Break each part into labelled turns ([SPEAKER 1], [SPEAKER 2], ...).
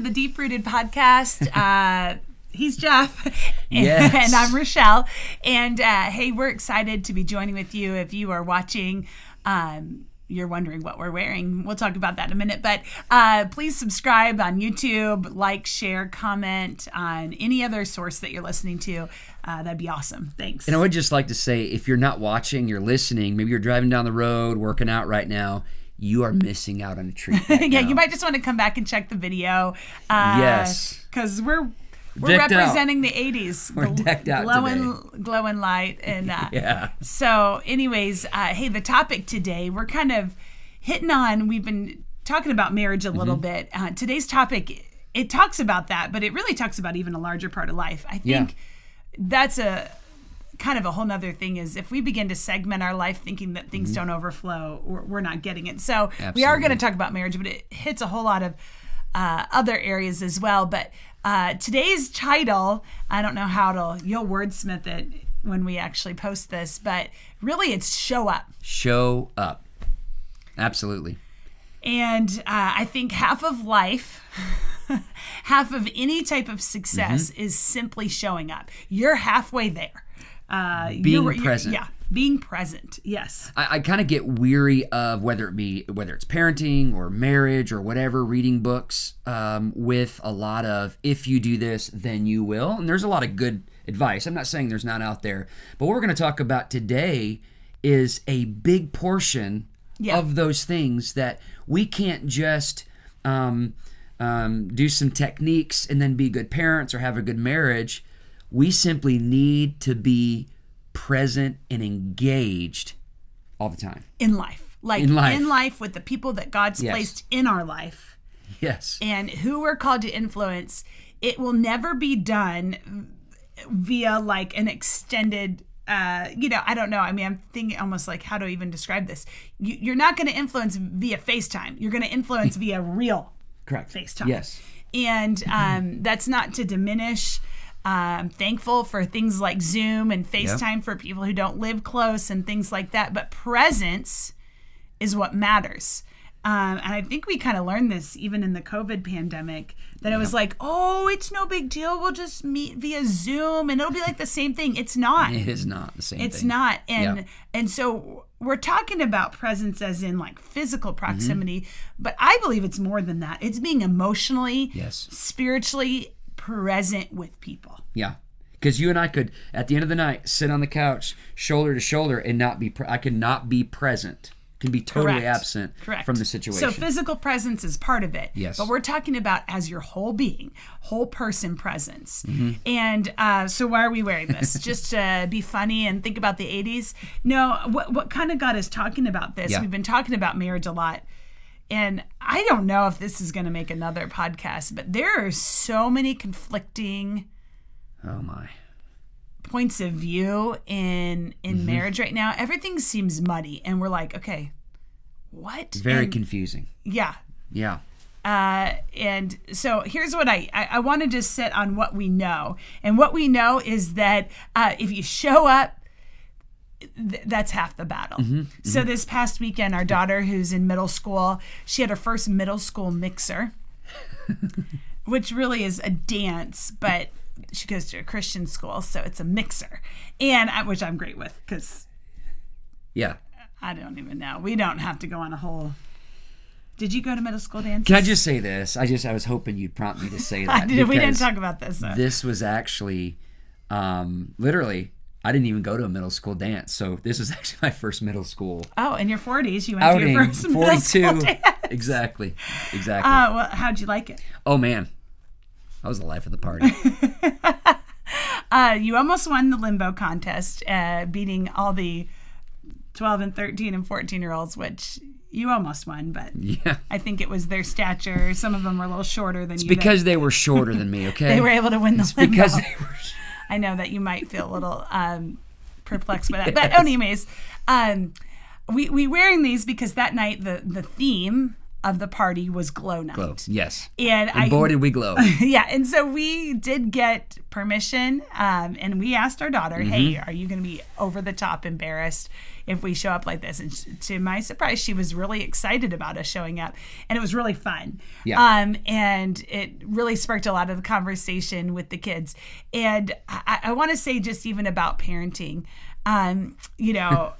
[SPEAKER 1] to the Deep Rooted podcast. Uh, he's Jeff, and,
[SPEAKER 2] Yes.
[SPEAKER 1] and I'm Rochelle. And uh, hey, we're excited to be joining with you. If you are watching, um, you're wondering what we're wearing. We'll talk about that in a minute. But uh, please subscribe on YouTube, like, share, comment on any other source that you're listening to. Uh, that'd be awesome. Thanks.
[SPEAKER 2] And I would just like to say if you're not watching, you're listening, maybe you're driving down the road, working out right now, you are missing out on a treat. right
[SPEAKER 1] yeah,
[SPEAKER 2] now.
[SPEAKER 1] you might just want to come back and check the video. Uh,
[SPEAKER 2] Yes.
[SPEAKER 1] because we're we're
[SPEAKER 2] Decked out.
[SPEAKER 1] representing the '80s.
[SPEAKER 2] We're decked out
[SPEAKER 1] glowing, glowing light, and uh,
[SPEAKER 2] Yeah.
[SPEAKER 1] So, anyways, uh, hey, the topic today we're kind of hitting on. We've been talking about marriage a little
[SPEAKER 2] Mm-hmm.
[SPEAKER 1] bit. Uh, today's topic it talks about that, but it really talks about even a larger part of life. I
[SPEAKER 2] Yeah.
[SPEAKER 1] think that's a kind of a whole nother thing is if we begin to segment our life thinking that things don't overflow we're, we're not getting it so we are
[SPEAKER 2] Mm-hmm.
[SPEAKER 1] Going to talk about marriage but it hits a whole lot of uh, other areas as well but uh, today's title i don't know how to you'll wordsmith it when we actually post this but really it's show up
[SPEAKER 2] Show up. Absolutely.
[SPEAKER 1] And uh, I think half of life, half of any type of success
[SPEAKER 2] Mm-hmm.
[SPEAKER 1] is simply showing up. You're halfway there. Uh,
[SPEAKER 2] Being
[SPEAKER 1] you're- you're-
[SPEAKER 2] present.
[SPEAKER 1] yeah, being present. Yes.
[SPEAKER 2] I, I kind of get weary of whether it be whether it's parenting or marriage or whatever, reading books um, with a lot of if you do this, then you will. And there's a lot of good advice. I'm not saying there's not out there, but what we're going to talk about today is a big portion
[SPEAKER 1] Yeah.
[SPEAKER 2] of those things that we can't just um, um, do some techniques and then be good parents or have a good marriage. We simply need to be present and engaged all the time.
[SPEAKER 1] In life. Like
[SPEAKER 2] In life.
[SPEAKER 1] with the people that God's
[SPEAKER 2] Yes.
[SPEAKER 1] placed in our life
[SPEAKER 2] Yes.
[SPEAKER 1] and who we're called to influence, it will never be done via like an extended uh, you know, I don't know. I mean, I'm thinking almost like how to even describe this. You, you're not going to influence via FaceTime. You're going to influence via real
[SPEAKER 2] Correct.
[SPEAKER 1] FaceTime.
[SPEAKER 2] Yes.
[SPEAKER 1] And um, that's not to diminish. I'm thankful for things like Zoom and FaceTime for people who don't live close and things like that. But presence is what matters. Um, and I think we kind of learned this even in the COVID pandemic that it was like, oh, it's no big deal. We'll just meet via Zoom and it'll be like the same thing. It's not.
[SPEAKER 2] It is not the same
[SPEAKER 1] It's
[SPEAKER 2] thing.
[SPEAKER 1] not. And
[SPEAKER 2] Yeah.
[SPEAKER 1] and so we're talking about presence as in like physical
[SPEAKER 2] Mm-hmm.
[SPEAKER 1] proximity, but I believe it's more than that. It's being emotionally,
[SPEAKER 2] Yes.
[SPEAKER 1] spiritually present with people.
[SPEAKER 2] Yeah. Because you and I could, at the end of the night, sit on the couch, shoulder to shoulder, and not be. Pre- I could not be present. Can be totally
[SPEAKER 1] Correct.
[SPEAKER 2] absent
[SPEAKER 1] Correct.
[SPEAKER 2] from the situation.
[SPEAKER 1] So physical presence is part of it.
[SPEAKER 2] Yes.
[SPEAKER 1] But we're talking about as your whole being, whole person presence.
[SPEAKER 2] Mm-hmm.
[SPEAKER 1] And uh, so why are we wearing this? Just to be funny and think about the 80s? No, what, what kind of got us talking about this?
[SPEAKER 2] Yeah.
[SPEAKER 1] We've been talking about marriage a lot. And I don't know if this is going to make another podcast, but there are so many conflicting
[SPEAKER 2] oh my.
[SPEAKER 1] points of view in in
[SPEAKER 2] Mm-hmm.
[SPEAKER 1] marriage right now. Everything seems muddy, and we're like, okay, what?
[SPEAKER 2] Very
[SPEAKER 1] And-
[SPEAKER 2] confusing.
[SPEAKER 1] yeah.
[SPEAKER 2] Yeah.
[SPEAKER 1] Uh, and so here's what I, I, I want to just sit on what we know. And what we know is that uh, if you show up, th- that's half the battle.
[SPEAKER 2] Mm-hmm.
[SPEAKER 1] So this past weekend, our daughter, who's in middle school, she had her first middle school mixer, which really is a dance, but she goes to a Christian school, so it's a mixer, and I, which I'm great with because
[SPEAKER 2] Yeah.
[SPEAKER 1] I don't even know. We don't have to go on a whole. Did you go to middle school dance?
[SPEAKER 2] Can I just say this? I just I was hoping you'd prompt me to say that.
[SPEAKER 1] did, we didn't talk about this.
[SPEAKER 2] This was actually, um, literally, I didn't even go to a middle school dance. So this was actually my first middle school
[SPEAKER 1] Oh, in your 40s, you went
[SPEAKER 2] outing.
[SPEAKER 1] to your first middle school dance.
[SPEAKER 2] exactly. Exactly.
[SPEAKER 1] Uh, well, how'd you like it?
[SPEAKER 2] oh man, that was the life of the party.
[SPEAKER 1] Uh, you almost won the limbo contest, uh, beating all the 12 and 13 and 14 year olds, which you almost won, but
[SPEAKER 2] yeah.
[SPEAKER 1] I think it was their stature. Some of them were a little shorter than you.
[SPEAKER 2] Because they were shorter than me. Okay.
[SPEAKER 1] they were able to win the limbo.
[SPEAKER 2] because they were.
[SPEAKER 1] I know that you might feel a little um, perplexed by that. But anyways, um, we we wearing these because that night the the theme of the party was glow night.
[SPEAKER 2] Glow. Yes.
[SPEAKER 1] And,
[SPEAKER 2] And
[SPEAKER 1] I
[SPEAKER 2] boy, did we glow.
[SPEAKER 1] yeah, and so we did get permission, um, and we asked our daughter,
[SPEAKER 2] Mm-hmm.
[SPEAKER 1] "Hey, are you going to be over the top embarrassed if we show up like this?" And sh- to my surprise, she was really excited about us showing up, and it was really fun.
[SPEAKER 2] Yeah.
[SPEAKER 1] Um, and it really sparked a lot of the conversation with the kids. And I, I want to say, just even about parenting, um, you know.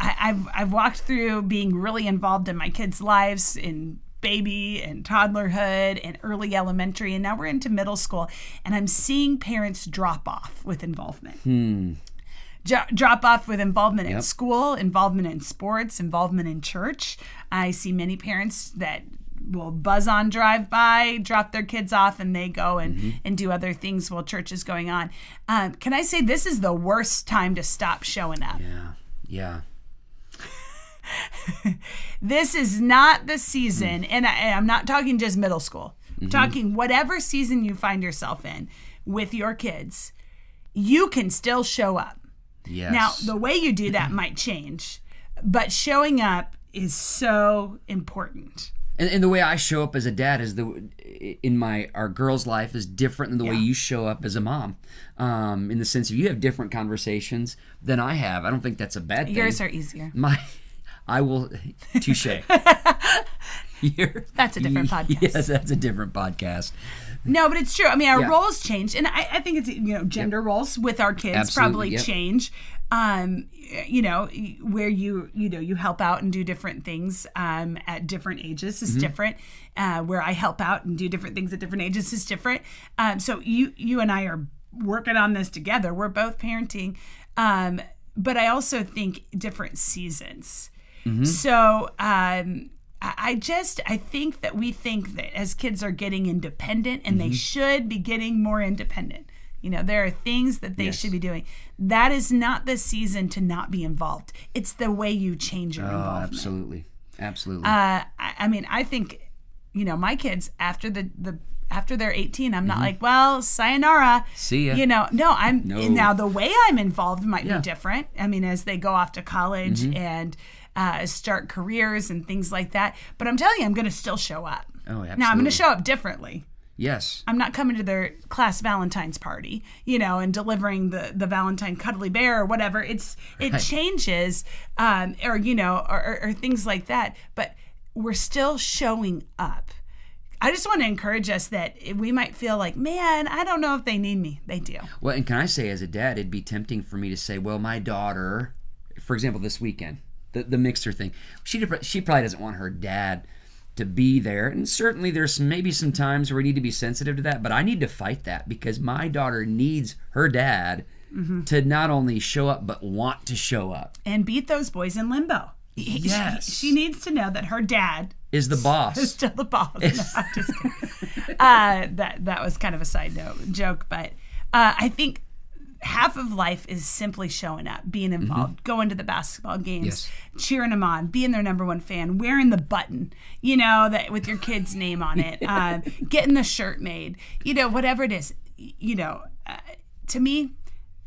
[SPEAKER 1] I, I've I've walked through being really involved in my kids' lives in baby and toddlerhood and early elementary, and now we're into middle school, and I'm seeing parents drop off with involvement. Jo- drop off with involvement in
[SPEAKER 2] Yep.
[SPEAKER 1] school, involvement in sports, involvement in church. I see many parents that will buzz on drive by, drop their kids off, and they go and, and do other things while church is going on. Um, can I say this is the worst time to stop showing up?
[SPEAKER 2] Yeah. Yeah.
[SPEAKER 1] this is not the season, and, I, I'm not talking just middle school. I'm talking whatever season you find yourself in with your kids, you can still show up.
[SPEAKER 2] Yes.
[SPEAKER 1] Now, the way you do that might change, but showing up is so important.
[SPEAKER 2] And, and the way I show up as a dad is the in my our girl's life is different than the way you show up as a mom. Um, in the sense of you have different conversations than I have. I don't think that's a bad thing.
[SPEAKER 1] Yours are easier.
[SPEAKER 2] my I will touche. You're-
[SPEAKER 1] That's a different podcast.
[SPEAKER 2] Yes, that's a different podcast.
[SPEAKER 1] No, but it's true. I mean, our
[SPEAKER 2] Yeah.
[SPEAKER 1] roles change, and I, I think it's you know gender roles with our kids
[SPEAKER 2] Absolutely,
[SPEAKER 1] probably
[SPEAKER 2] yep.
[SPEAKER 1] change. Um, you know, where you you know you help out and do different things um, at different ages
[SPEAKER 2] Mm-hmm.
[SPEAKER 1] is different. Uh, where I help out and do different things at different ages is different. Um, so you you and I are working on this together. We're both parenting, um, but I also think different seasons. So um, I just I think that we think that as kids are getting independent and they should be getting more independent. You know, there are things that they
[SPEAKER 2] Yes.
[SPEAKER 1] should be doing. That is not the season to not be involved. It's the way you change your
[SPEAKER 2] Oh,
[SPEAKER 1] involvement.
[SPEAKER 2] absolutely, absolutely.
[SPEAKER 1] Uh, I, I mean, I think, you know, my kids after the the after they're 18, I'm not like, well, sayonara.
[SPEAKER 2] Mm-hmm. See ya.
[SPEAKER 1] You know, no, I'm
[SPEAKER 2] No.
[SPEAKER 1] now the way I'm involved might
[SPEAKER 2] Yeah. Mm-hmm.
[SPEAKER 1] be different. I mean, as they go off to college and uh, start careers and things like that. But I'm telling you, I'm going to still show up.
[SPEAKER 2] Oh, absolutely.
[SPEAKER 1] Now I'm going to show up differently.
[SPEAKER 2] yes.
[SPEAKER 1] I'm not coming to their class Valentine's party, you know, and delivering the the Valentine cuddly bear or whatever. It's it
[SPEAKER 2] Right.
[SPEAKER 1] changes, um, or you know, or, or, or things like that. But we're still showing up. I just want to encourage us that we might feel like, man, I don't know if they need me. They do.
[SPEAKER 2] Well, and can I say, as a dad, it'd be tempting for me to say, well, my daughter, for example, this weekend, the, the mixer thing, she did- she probably doesn't want her dad to be there, and certainly there's maybe some times where we need to be sensitive to that, but I need to fight that because my daughter needs her dad to not only show up but want to show up.
[SPEAKER 1] And beat those boys in limbo. He- she- She, needs to know that her dad
[SPEAKER 2] Is the boss?
[SPEAKER 1] is still the boss. No, uh, that that was kind of a side note joke, but uh, I think half of life is simply showing up, being involved, going to the basketball games,
[SPEAKER 2] Yes.
[SPEAKER 1] cheering them on, being their number one fan, wearing the button, you know, that with your kid's name on it, uh, getting the shirt made, you know, whatever it is, you know, uh, to me.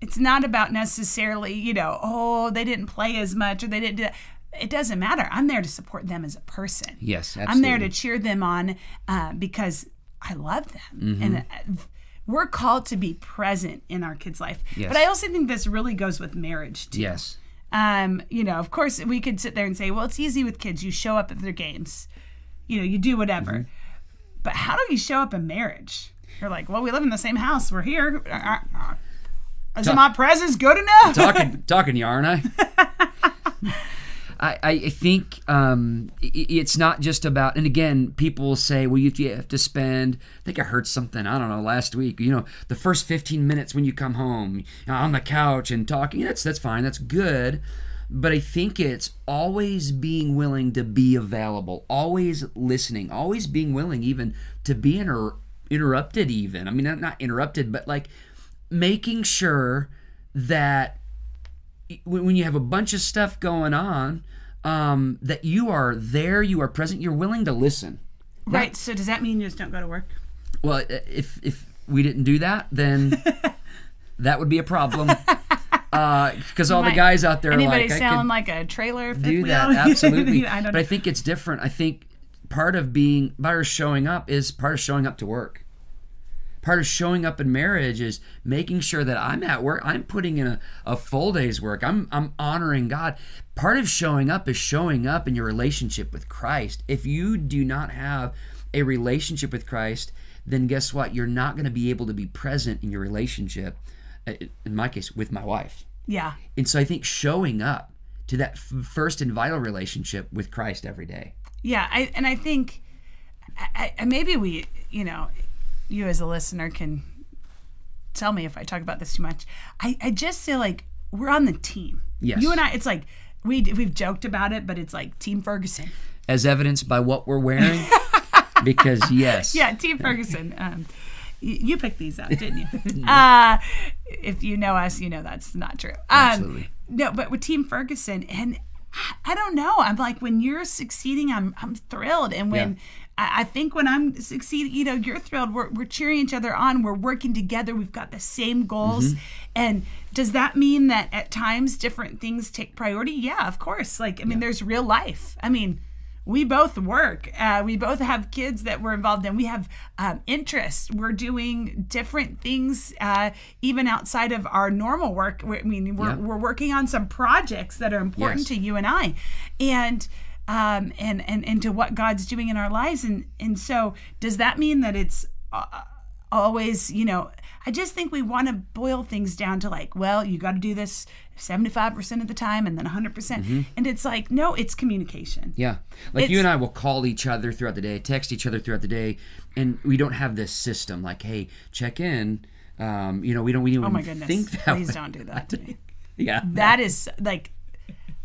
[SPEAKER 1] It's not about necessarily, you know, oh, they didn't play as much or they didn't do that. It doesn't matter. I'm there to support them as a person.
[SPEAKER 2] Yes, absolutely.
[SPEAKER 1] I'm there to cheer them on uh, because I love them.
[SPEAKER 2] Mm-hmm.
[SPEAKER 1] And uh, we're called to be present in our kids' life.
[SPEAKER 2] Yes.
[SPEAKER 1] But I also think this really goes with marriage too.
[SPEAKER 2] Yes.
[SPEAKER 1] Um, you know, of course, we could sit there and say, well, it's easy with kids. You show up at their games, you know, you do whatever.
[SPEAKER 2] Mm-hmm.
[SPEAKER 1] But how do you show up in marriage? You're like, well, we live in the same house. We're here. Is Uh, uh, my presence good enough?
[SPEAKER 2] talking talking to you, aren't I? I, I think um, it's not just about, and again, people say, well, you you have to spend, I think I heard something, I don't know, last week, you know, the first 15 minutes when you come home on the couch and talking, that's, that's fine, that's good. But I think it's always being willing to be available, always listening, always being willing even to be inter- interrupted, even. I mean, not, not interrupted, but like making sure that when you have a bunch of stuff going on, um, that you are there, you are present, you're willing to listen.
[SPEAKER 1] right. So does that mean you just don't go to work?
[SPEAKER 2] Well, if if we didn't do that, then that would be a problem. Because all the guys out there are
[SPEAKER 1] Anybody
[SPEAKER 2] like,
[SPEAKER 1] sound like a trailer?
[SPEAKER 2] Do that absolutely.
[SPEAKER 1] I don't
[SPEAKER 2] but. I think it's different. I think part of being part of showing up is part of showing up to work part of showing up in marriage is making sure that i'm at work. I'm putting in a, a full day's work. I'm i'm honoring god. Part of showing up is showing up in your relationship with christ. If you do not have a relationship with christ then guess what? You're not going to be able to be present in your relationship uh, in my case with my wife.
[SPEAKER 1] Yeah.
[SPEAKER 2] and so i think showing up to that f- first and vital relationship with christ every day.
[SPEAKER 1] Yeah, I and I think I, I, maybe we, you know, you as a listener can tell me if I talk about this too much. I, I just feel like we're on the team.
[SPEAKER 2] Yes.
[SPEAKER 1] You and I, it's like we we've joked about it, but it's like Team Ferguson.
[SPEAKER 2] as evidenced by what we're wearing because yes
[SPEAKER 1] Yeah, Team Ferguson. Um, you picked these out, didn't you? uh, if you know us, you know that's not true. Um,
[SPEAKER 2] Absolutely.
[SPEAKER 1] No, but with Team Ferguson, and I- I don't know. I'm like when you're succeeding, I'm I'm thrilled, and when
[SPEAKER 2] Yeah.
[SPEAKER 1] I, I think when I'm succeeding, you know, you're thrilled. We're we're cheering each other on. We're working together. We've got the same goals,
[SPEAKER 2] Mm-hmm.
[SPEAKER 1] and does that mean that at times different things take priority? Yeah, of course. Like I mean, there's real life. I mean we both work. Uh, we both have kids that we're involved in. We have um, interests. We're doing different things, uh, even outside of our normal work. I mean, we're,
[SPEAKER 2] Yeah.
[SPEAKER 1] we're working on some projects that are important
[SPEAKER 2] Yes.
[SPEAKER 1] to you and I, and um, and and and to what God's doing in our lives. And and so, does that mean that it's uh, always, you know? I just think we want to boil things down to like, well, you got to do this 75% of the time and then 100%. percent And it's like, no, it's communication.
[SPEAKER 2] Yeah. Like you and I will call each other throughout the day, text each other throughout the day, and we don't have this system like, hey, check in. Um, you know, we don't we don't
[SPEAKER 1] Oh my goodness.
[SPEAKER 2] think that
[SPEAKER 1] Please
[SPEAKER 2] way.
[SPEAKER 1] don't do that to me.
[SPEAKER 2] Yeah.
[SPEAKER 1] That is like,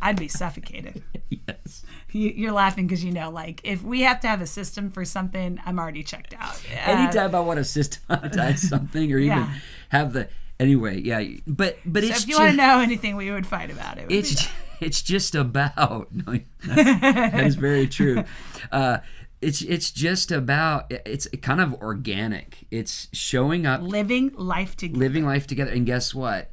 [SPEAKER 1] I'd be suffocated.
[SPEAKER 2] yes.
[SPEAKER 1] You, you're laughing because you know, like, if we have to have a system for something, I'm already checked out. Uh,
[SPEAKER 2] Anytime I want to systematize something or even
[SPEAKER 1] Yeah.
[SPEAKER 2] have the anyway, yeah. But but
[SPEAKER 1] so
[SPEAKER 2] it's
[SPEAKER 1] if you
[SPEAKER 2] just,
[SPEAKER 1] want to know anything we would fight about, it
[SPEAKER 2] it's
[SPEAKER 1] that.
[SPEAKER 2] it's just about no, that is very true. Uh, it's it's just about it's kind of organic. It's showing up
[SPEAKER 1] living life together.
[SPEAKER 2] living life together. And guess what?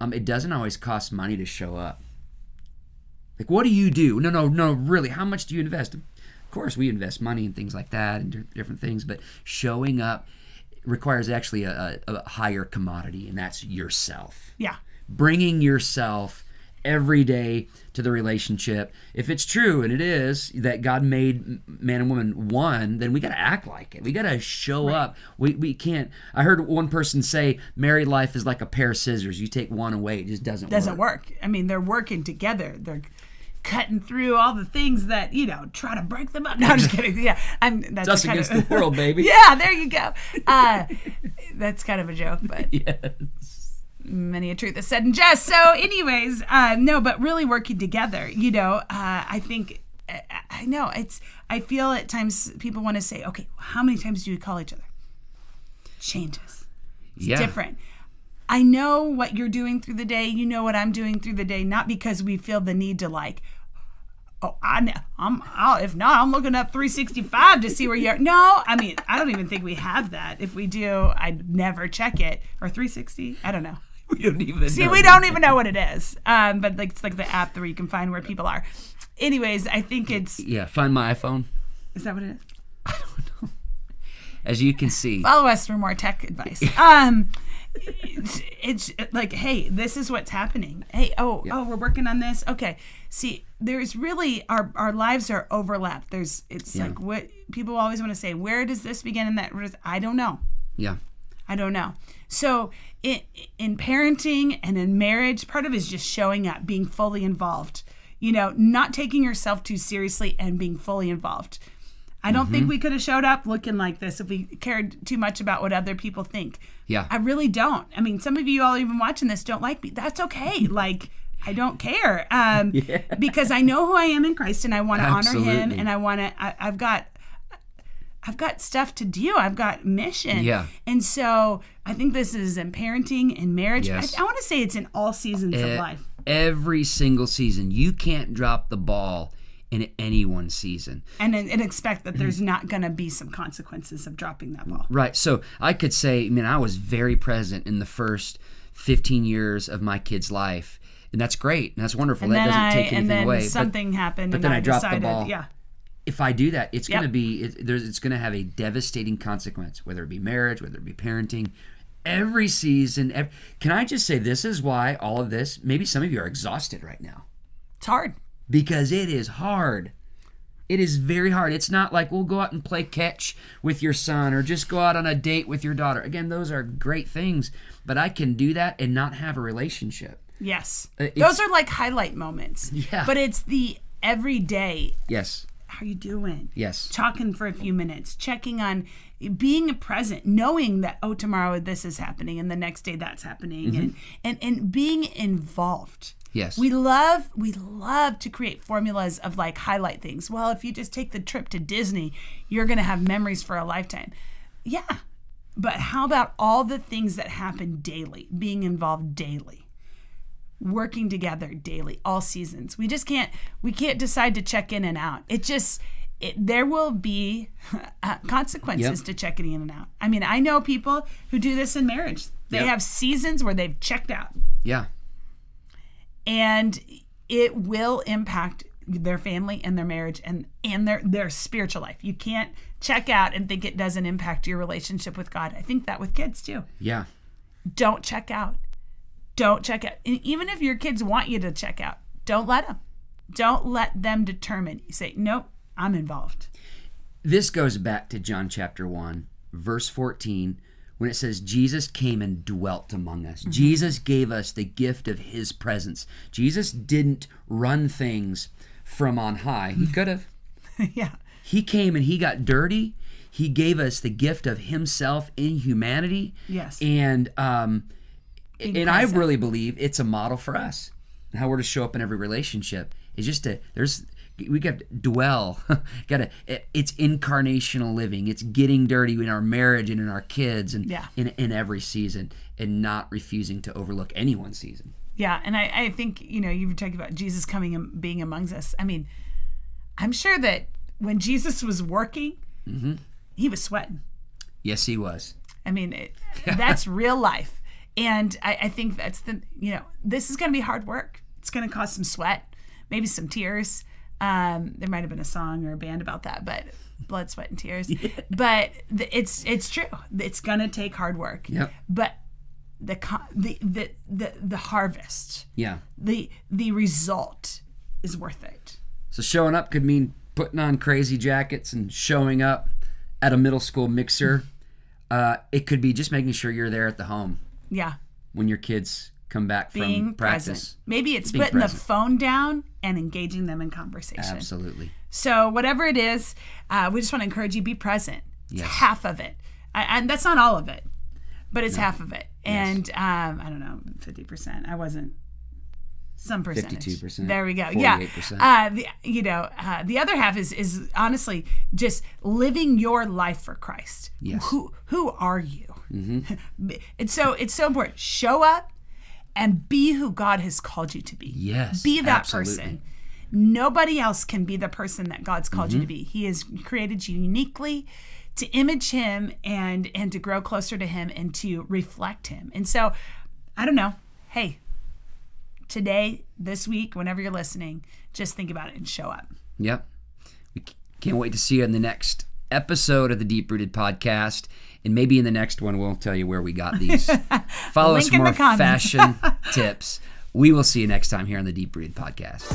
[SPEAKER 2] Um, it doesn't always cost money to show up. Like, what do you do? No, no, no, really. How much do you invest? Of course, we invest money and things like that and different things, but showing up requires actually a, a, a higher commodity, and that's yourself.
[SPEAKER 1] yeah.
[SPEAKER 2] Bringing yourself every day to the relationship. If it's true, and it is, that God made man and woman one, then we got to act like it. We got to show up. We, we can't. I heard one person say married life is like a pair of scissors. You take one away, it just doesn't, work.
[SPEAKER 1] It Doesn't
[SPEAKER 2] work.
[SPEAKER 1] work. I mean, they're working together. They're cutting through all the things that you know try to break them up. No, I'm just kidding. Yeah, I'm. That's
[SPEAKER 2] Us
[SPEAKER 1] kind
[SPEAKER 2] against
[SPEAKER 1] of,
[SPEAKER 2] the world, baby.
[SPEAKER 1] yeah, there you go. Uh, that's kind of a joke, but
[SPEAKER 2] Yes.
[SPEAKER 1] many a truth is said in jest. So, anyways, uh, no, but really working together. You know, uh, I think I, I know it's. I feel at times people want to say, okay, how many times do you call each other? Changes. It's
[SPEAKER 2] Yeah.
[SPEAKER 1] different. I know what you're doing through the day. You know what I'm doing through the day. Not because we feel the need to like. Oh, I know. I'm. I'll, if not, I'm looking up 365 to see where you're. No, I mean, I don't even think we have that. If we do, I'd never check it or 360. I don't know.
[SPEAKER 2] We don't even
[SPEAKER 1] See, we don't even know what it is. Um, but like it's like the app where you can find where people are. Anyways, I think it's
[SPEAKER 2] Yeah, find my iPhone.
[SPEAKER 1] is that what it is? I don't know.
[SPEAKER 2] As you can see,
[SPEAKER 1] Follow us for more tech advice. Um, it's, it's like, hey, this is what's happening. Hey, oh, oh, we're working on this. Okay. See, there's really our our lives are overlapped. There's it's like what people always want to say. Where does this begin and that? I don't know.
[SPEAKER 2] yeah.
[SPEAKER 1] I don't know. So in in parenting and in marriage, part of it is just showing up, being fully involved. You know, not taking yourself too seriously and being fully involved. I don't think we could have showed up looking like this if we cared too much about what other people think.
[SPEAKER 2] Yeah.
[SPEAKER 1] I really don't. I mean, some of you all even watching this don't like me. That's okay. Like I don't care um, because I know who I am in Christ and I want to honor Him and I want to. I've got I've got stuff to do. I've got mission.
[SPEAKER 2] Yeah.
[SPEAKER 1] And so I think this is in parenting and marriage.
[SPEAKER 2] Yes.
[SPEAKER 1] I, I want to say it's in all seasons of
[SPEAKER 2] E-
[SPEAKER 1] life.
[SPEAKER 2] Every single season, you can't drop the ball in any one season.
[SPEAKER 1] And, and expect that there's not going to be some consequences of dropping that ball.
[SPEAKER 2] Right. So I could say, I mean, I was very present in the first 15 years of my kid's life. And that's great. And that's wonderful.
[SPEAKER 1] And
[SPEAKER 2] that doesn't
[SPEAKER 1] I,
[SPEAKER 2] take
[SPEAKER 1] and
[SPEAKER 2] anything
[SPEAKER 1] then
[SPEAKER 2] away. But-
[SPEAKER 1] something happened
[SPEAKER 2] but
[SPEAKER 1] and
[SPEAKER 2] then
[SPEAKER 1] I,
[SPEAKER 2] I dropped the
[SPEAKER 1] decided,
[SPEAKER 2] ball.
[SPEAKER 1] yeah.
[SPEAKER 2] if I do that, it's
[SPEAKER 1] Yep.
[SPEAKER 2] going to be it, there's it's going to have a devastating consequence, whether it be marriage, whether it be parenting. Every season, ev- can I just say this is why all of this? Maybe some of you are exhausted right now
[SPEAKER 1] It's hard.
[SPEAKER 2] Because it is hard. It is very hard. It's not like we'll go out and play catch with your son or just go out on a date with your daughter. Again, those are great things, but I can do that and not have a relationship.
[SPEAKER 1] Yes.
[SPEAKER 2] Uh,
[SPEAKER 1] Those are like highlight moments.
[SPEAKER 2] Yeah.
[SPEAKER 1] But it's the everyday.
[SPEAKER 2] Yes.
[SPEAKER 1] How you doing?
[SPEAKER 2] Yes.
[SPEAKER 1] Talking for a few minutes, checking on, being present, knowing that oh tomorrow this is happening and the next day that's happening, and mm-hmm. and and being involved.
[SPEAKER 2] Yes.
[SPEAKER 1] We love we love to create formulas of like highlight things. Well, if you just take the trip to Disney, you're going to have memories for a lifetime. Yeah. But how about all the things that happen daily, being involved daily? Working together daily, all seasons. We just can't we can't decide to check in and out. It just it, there will be uh, consequences
[SPEAKER 2] Yep.
[SPEAKER 1] to checking in and out. I mean, I know people who do this in marriage. They
[SPEAKER 2] Yep.
[SPEAKER 1] have seasons where they've checked out
[SPEAKER 2] Yeah.
[SPEAKER 1] and it will impact their family and their marriage and and their their spiritual life. You can't check out and think it doesn't impact your relationship with God. I think that with kids too.
[SPEAKER 2] Yeah.
[SPEAKER 1] Don't check out. Don't check out. And even if your kids want you to check out, don't let them. Don't let them determine. You say, "Nope, I'm involved."
[SPEAKER 2] This goes back to John chapter 1, verse 14, when it says, Jesus came and dwelt among us. Jesus gave us the gift of his presence. Jesus didn't run things from on high. He could have.
[SPEAKER 1] yeah.
[SPEAKER 2] He came and he got dirty. He gave us the gift of himself in humanity.
[SPEAKER 1] Yes.
[SPEAKER 2] And um and I really believe it's a model for us. And how we're to show up in every relationship is just to there's we got to dwell. got to it's incarnational living. It's getting dirty in our marriage and in our kids and
[SPEAKER 1] Yeah.
[SPEAKER 2] in in every season and not refusing to overlook anyone's season.
[SPEAKER 1] Yeah, and I, I think you know you were talking about Jesus coming and being amongst us. I mean, I'm sure that when Jesus was working, mm-hmm. he was sweating.
[SPEAKER 2] Yes, he was.
[SPEAKER 1] I mean, it, that's real life, and I, I think that's the you know this is going to be hard work. It's going to cause some sweat, maybe some tears. Um, there might have been a song or a band about that, but blood, sweat, and tears. But th- it's it's true. It's going to take hard work.
[SPEAKER 2] Yep.
[SPEAKER 1] But the co- the the the, the harvest
[SPEAKER 2] Yeah.
[SPEAKER 1] the the result is worth it.
[SPEAKER 2] So showing up could mean putting on crazy jackets and showing up at a middle school mixer. Uh, it could be just making sure you're there at the home
[SPEAKER 1] Yeah,
[SPEAKER 2] when your kids come back
[SPEAKER 1] being
[SPEAKER 2] from practice.
[SPEAKER 1] present. Maybe it's
[SPEAKER 2] being
[SPEAKER 1] putting
[SPEAKER 2] present.
[SPEAKER 1] the phone down and engaging them in conversation.
[SPEAKER 2] Absolutely.
[SPEAKER 1] So whatever it is, uh, we just want to encourage you be present. It's
[SPEAKER 2] Yes.
[SPEAKER 1] half of it, I, and that's not all of it, but it's half of it. And um, I don't know, fifty percent. I wasn't. Some percentage.
[SPEAKER 2] 52%,
[SPEAKER 1] There we go. Yeah.
[SPEAKER 2] 48%.
[SPEAKER 1] Uh, the, you know, uh, the other half is is honestly just living your life for Christ.
[SPEAKER 2] Yes.
[SPEAKER 1] Who who are you? it's so it's so important. Show up and be who God has called you to be.
[SPEAKER 2] Yes,
[SPEAKER 1] Be that
[SPEAKER 2] absolutely.
[SPEAKER 1] person. Nobody else can be the person that God's called you
[SPEAKER 2] Mm-hmm.
[SPEAKER 1] to be. He has created you uniquely to image him and and to grow closer to him and to reflect him. And so, I don't know. Hey, today, this week, whenever you're listening, just think about it and show up.
[SPEAKER 2] Yep. We can't wait to see you in the next episode of the Deep Rooted Podcast. And maybe in the next one, we'll tell you where we got these. Follow us for more fashion tips. We will see you next time here on the Deep Rooted Podcast.